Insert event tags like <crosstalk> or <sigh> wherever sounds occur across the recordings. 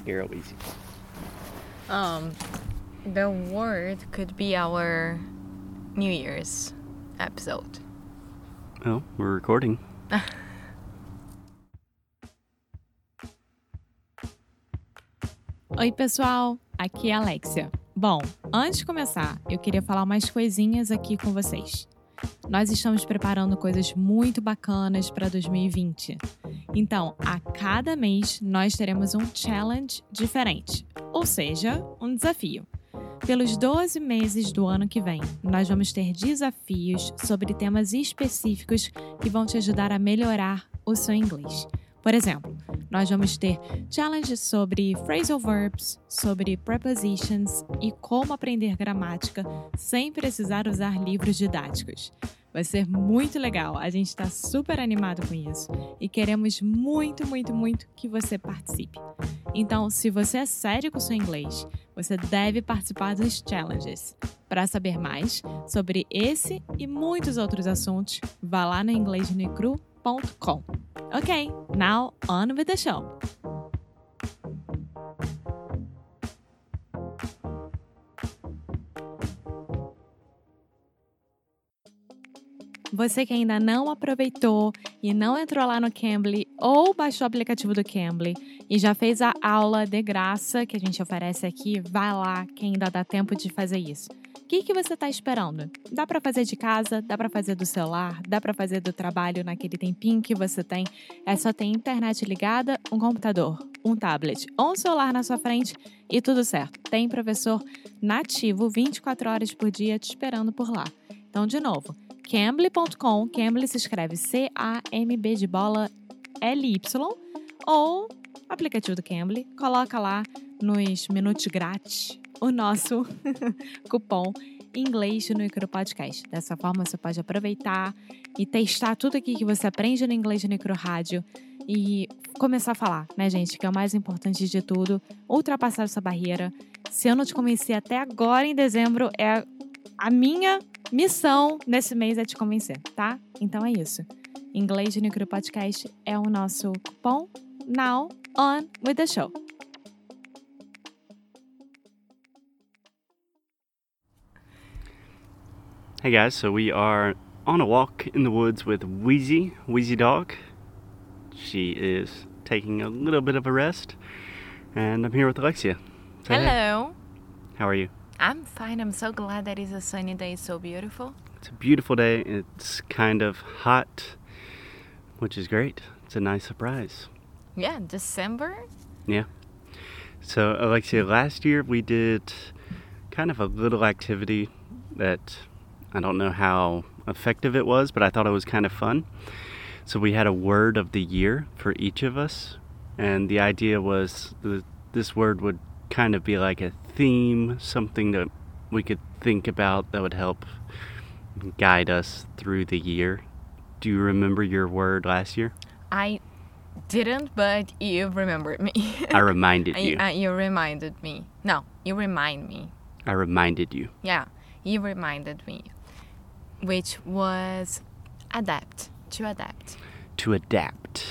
Girl, easy. Um, the word could be our New Year's episode. Oh, we're recording. <laughs> Oi, pessoal! Aqui é a Alexia. Bom, antes de começar, eu queria falar umas coisinhas aqui com vocês. Nós estamos preparando coisas muito bacanas para 2020. Então, a cada mês nós teremos um challenge diferente, ou seja, um desafio. Pelos 12 meses do ano que vem, nós vamos ter desafios sobre temas específicos que vão te ajudar a melhorar o seu inglês. Por exemplo, nós vamos ter challenges sobre phrasal verbs, sobre prepositions e como aprender gramática sem precisar usar livros didáticos. Vai ser muito legal, a gente está super animado com isso e queremos muito, muito, muito que você participe. Então, se você é sério com o seu inglês, você deve participar dos challenges. Para saber mais sobre esse e muitos outros assuntos, vá lá no inglêsnicru.com. Ok, now on with the show. Você que ainda não aproveitou e não entrou lá no Cambly ou baixou o aplicativo do Cambly e já fez a aula de graça que a gente oferece aqui, vai lá que ainda dá tempo de fazer isso. O que, que você está esperando? Dá para fazer de casa, dá para fazer do celular, dá para fazer do trabalho naquele tempinho que você tem. É só ter internet ligada, um computador, um tablet ou um celular na sua frente e tudo certo. Tem professor nativo 24 horas por dia te esperando por lá. Então, de novo, cambly.com, Cambly se escreve C-A-M-B de bola L-Y, ou aplicativo do Cambly, coloca lá nos minutos grátis o nosso <laughs> cupom inglês no Icro Podcast. Dessa forma você pode aproveitar e testar tudo aqui que você aprende no inglês no Icro Rádio e começar a falar, né, gente? Que é o mais importante de tudo, ultrapassar essa barreira. Se eu não te convenci até agora em dezembro, é a minha missão nesse mês é te convencer, tá? Então é isso. Inglês no Icro Podcast é o nosso cupom Now On With The Show. Hey guys, so we are on a walk in the woods with Wheezy, Wheezy Dog. She is taking a little bit of a rest, and I'm here with Alexia. Say hey. Hello. How are you? I'm fine. I'm so glad that it's a sunny day. It's so beautiful. It's a beautiful day. It's kind of hot, which is great. It's a nice surprise. Yeah, December. Yeah. So, uh, Alexia, last year we did kind of a little activity that I don't know how effective it was, but I thought it was kind of fun. So, we had a word of the year for each of us, and the idea was that this word would kind of be like a theme, something that we could think about that would help guide us through the year. Do you remember your word last year? I didn't, but you remembered me. I <laughs> reminded you. Uh, you reminded me. No, you remind me. I reminded you. Yeah, you reminded me. Which was adapt. To adapt. To adapt.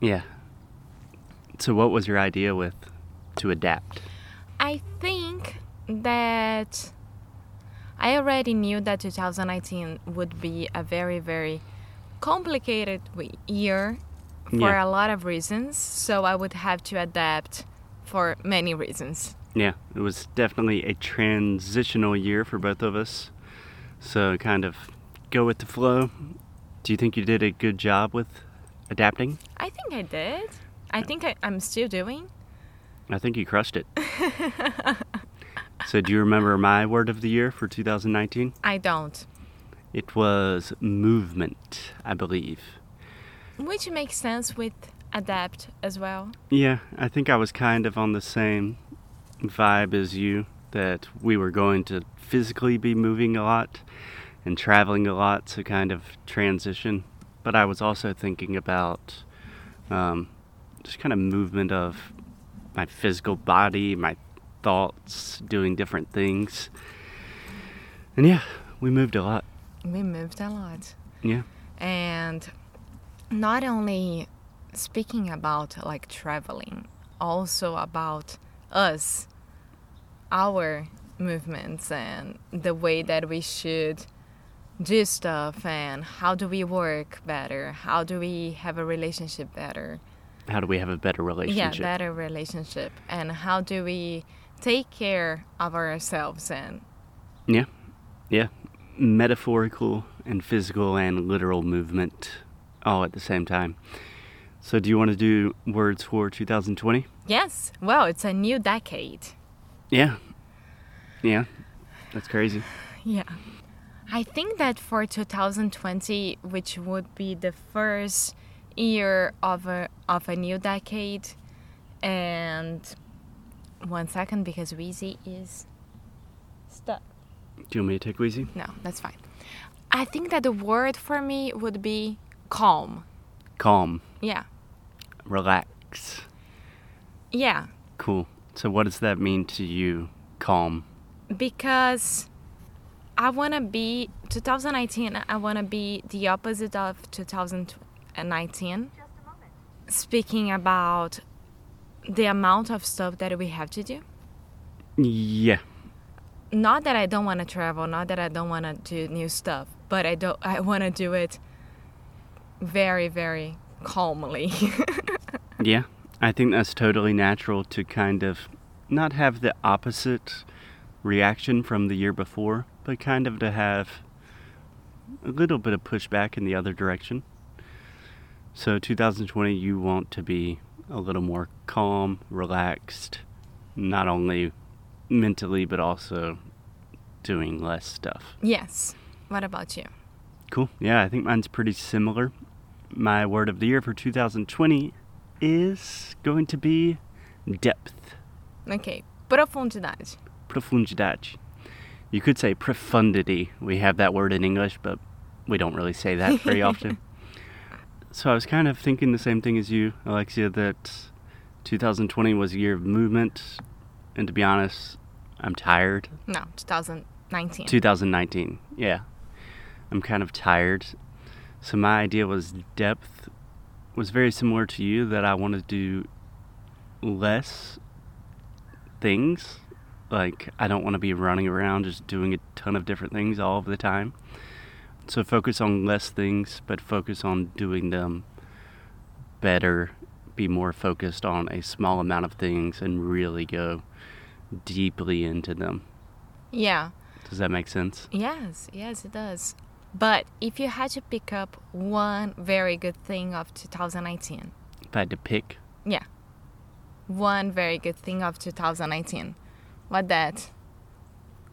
Yeah. So, what was your idea with to adapt? I think that I already knew that 2019 would be a very, very complicated year for Yeah. a lot of reasons. So I would have to adapt for many reasons. Yeah, it was definitely a transitional year for both of us. So, kind of go with the flow. Do you think you did a good job with adapting? I think I did. I think I, I'm still doing. I think you crushed it. so, do you remember my word of the year for 2019? I don't. It was movement, I believe. Which makes sense with adapt as well. Yeah, I think I was kind of on the same vibe as you that we were going to physically be moving a lot and traveling a lot to kind of transition. But I was also thinking about um, just kind of movement of my physical body, my thoughts, doing different things. And yeah, we moved a lot. We moved a lot. Yeah. and not only speaking about like traveling also about us, our movements, and the way that we should do stuff, and how do we work better? How do we have a relationship better? How do we have a better relationship? Yeah, better relationship. And how do we take care of ourselves and Yeah. Yeah. Metaphorical and physical and literal movement all at the same time. So, do you want to do words for 2020? yes, well, it's a new decade. Yeah. Yeah. That's crazy. Yeah. I think that for 2020, which would be the first year of a, of a new decade, and one second because Wheezy is stuck. Do you want me to take Wheezy? No, that's fine. I think that the word for me would be calm. Calm. Yeah. Relax. Yeah. Cool. So, what does that mean to you? Calm. because I want to be 2019 I want to be the opposite of 2019 speaking about the amount of stuff that we have to do Yeah. not that I don't want to travel not that I don't want to do new stuff but I don't I want to do it very very calmly <laughs> Yeah. I think that's totally natural to kind of not have the opposite reaction from the year before, but kind of to have a little bit of pushback in the other direction. So, 2020, you want to be a little more calm, relaxed, not only mentally, but also doing less stuff. yes what about you Cool. Yeah, I think mine's pretty similar. My word of the year for 2020 is going to be depth, ok profundidade profundidade. You could say profundity. We have that word in English, but we don't really say that very <laughs> often. So I was kind of thinking the same thing as you, Alexia, that 2020 was a year of movement. And to be honest, I'm tired. no 2019 2019. Yeah. I'm kind of tired. So my idea was depth was very similar to you that I want to do less things. Like I don't want to be running around just doing a ton of different things all of the time. So focus on less things, but focus on doing them better. Be more focused on a small amount of things and really go deeply into them. yeah Does that make sense? Yes, yes, it does. But if you had to pick up one very good thing of 2019, If I had to pick, yeah, one very good thing of 2019, what that,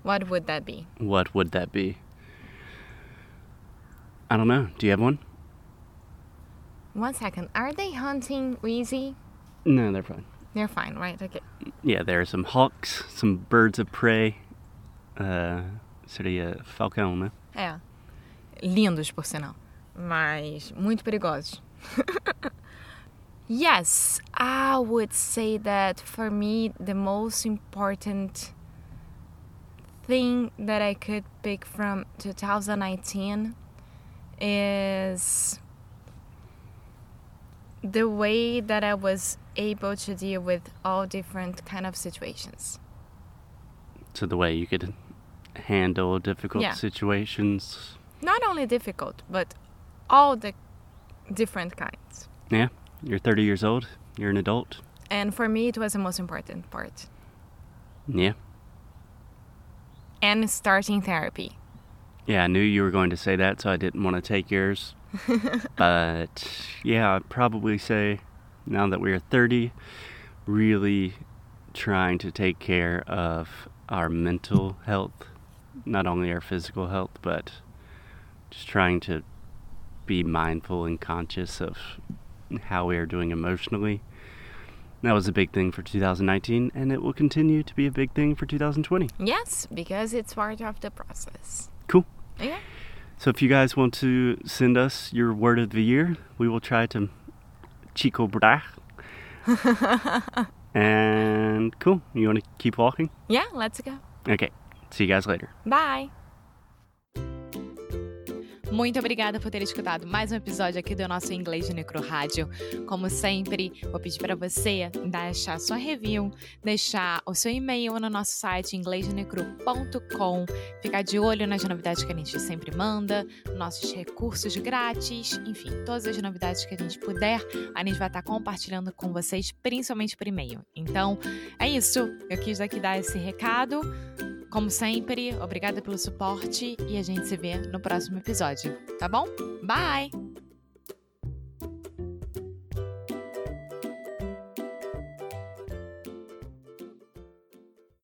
what would that be? what would that be? I don't know. Do you have one? One second, are they hunting Wheezy? No, they're fine. They're fine, right? Okay. Yeah, there are some hawks, some birds of prey. Uh, seria falcão, né? É. Lindos, por sinal. Mas muito perigosos. <laughs> yes, I would say that for me, the most important thing that I could pick from 2019 is the way that I was able to deal with all different kind of situations. So the way you could handle difficult Yeah. situations. Not only difficult, but all the different kinds. Yeah, you're 30 years old. You're an adult. And for me, it was the most important part. Yeah. And starting therapy. Yeah, I knew you were going to say that, so I didn't want to take yours. <laughs> but yeah, I'd probably say now that we are 30, really trying to take care of our mental health, not only our physical health, but just trying to be mindful and conscious of how we are doing emotionally. That was a big thing for 2019, and it will continue to be a big thing for 2020. Yes, because it's part of the process. Cool. Yeah. So if you guys want to send us your word of the year, we will try to chico bra. <laughs> and cool. You want to keep walking? Yeah, let's go. Okay. See you guys later. Bye. Muito obrigada por ter escutado mais um episódio aqui do nosso Inglês de Necro Rádio. Como sempre, vou pedir para você deixar sua review, deixar o seu e-mail no nosso site inglêsdenecru.com, ficar de olho nas novidades que a gente sempre manda, nossos recursos grátis, enfim, todas as novidades que a gente puder, a gente vai estar compartilhando com vocês, principalmente por e-mail. Então, é isso. Eu quis aqui dar esse recado. Como sempre, obrigada pelo suporte e a gente se vê no próximo episódio, tá bom? Bye!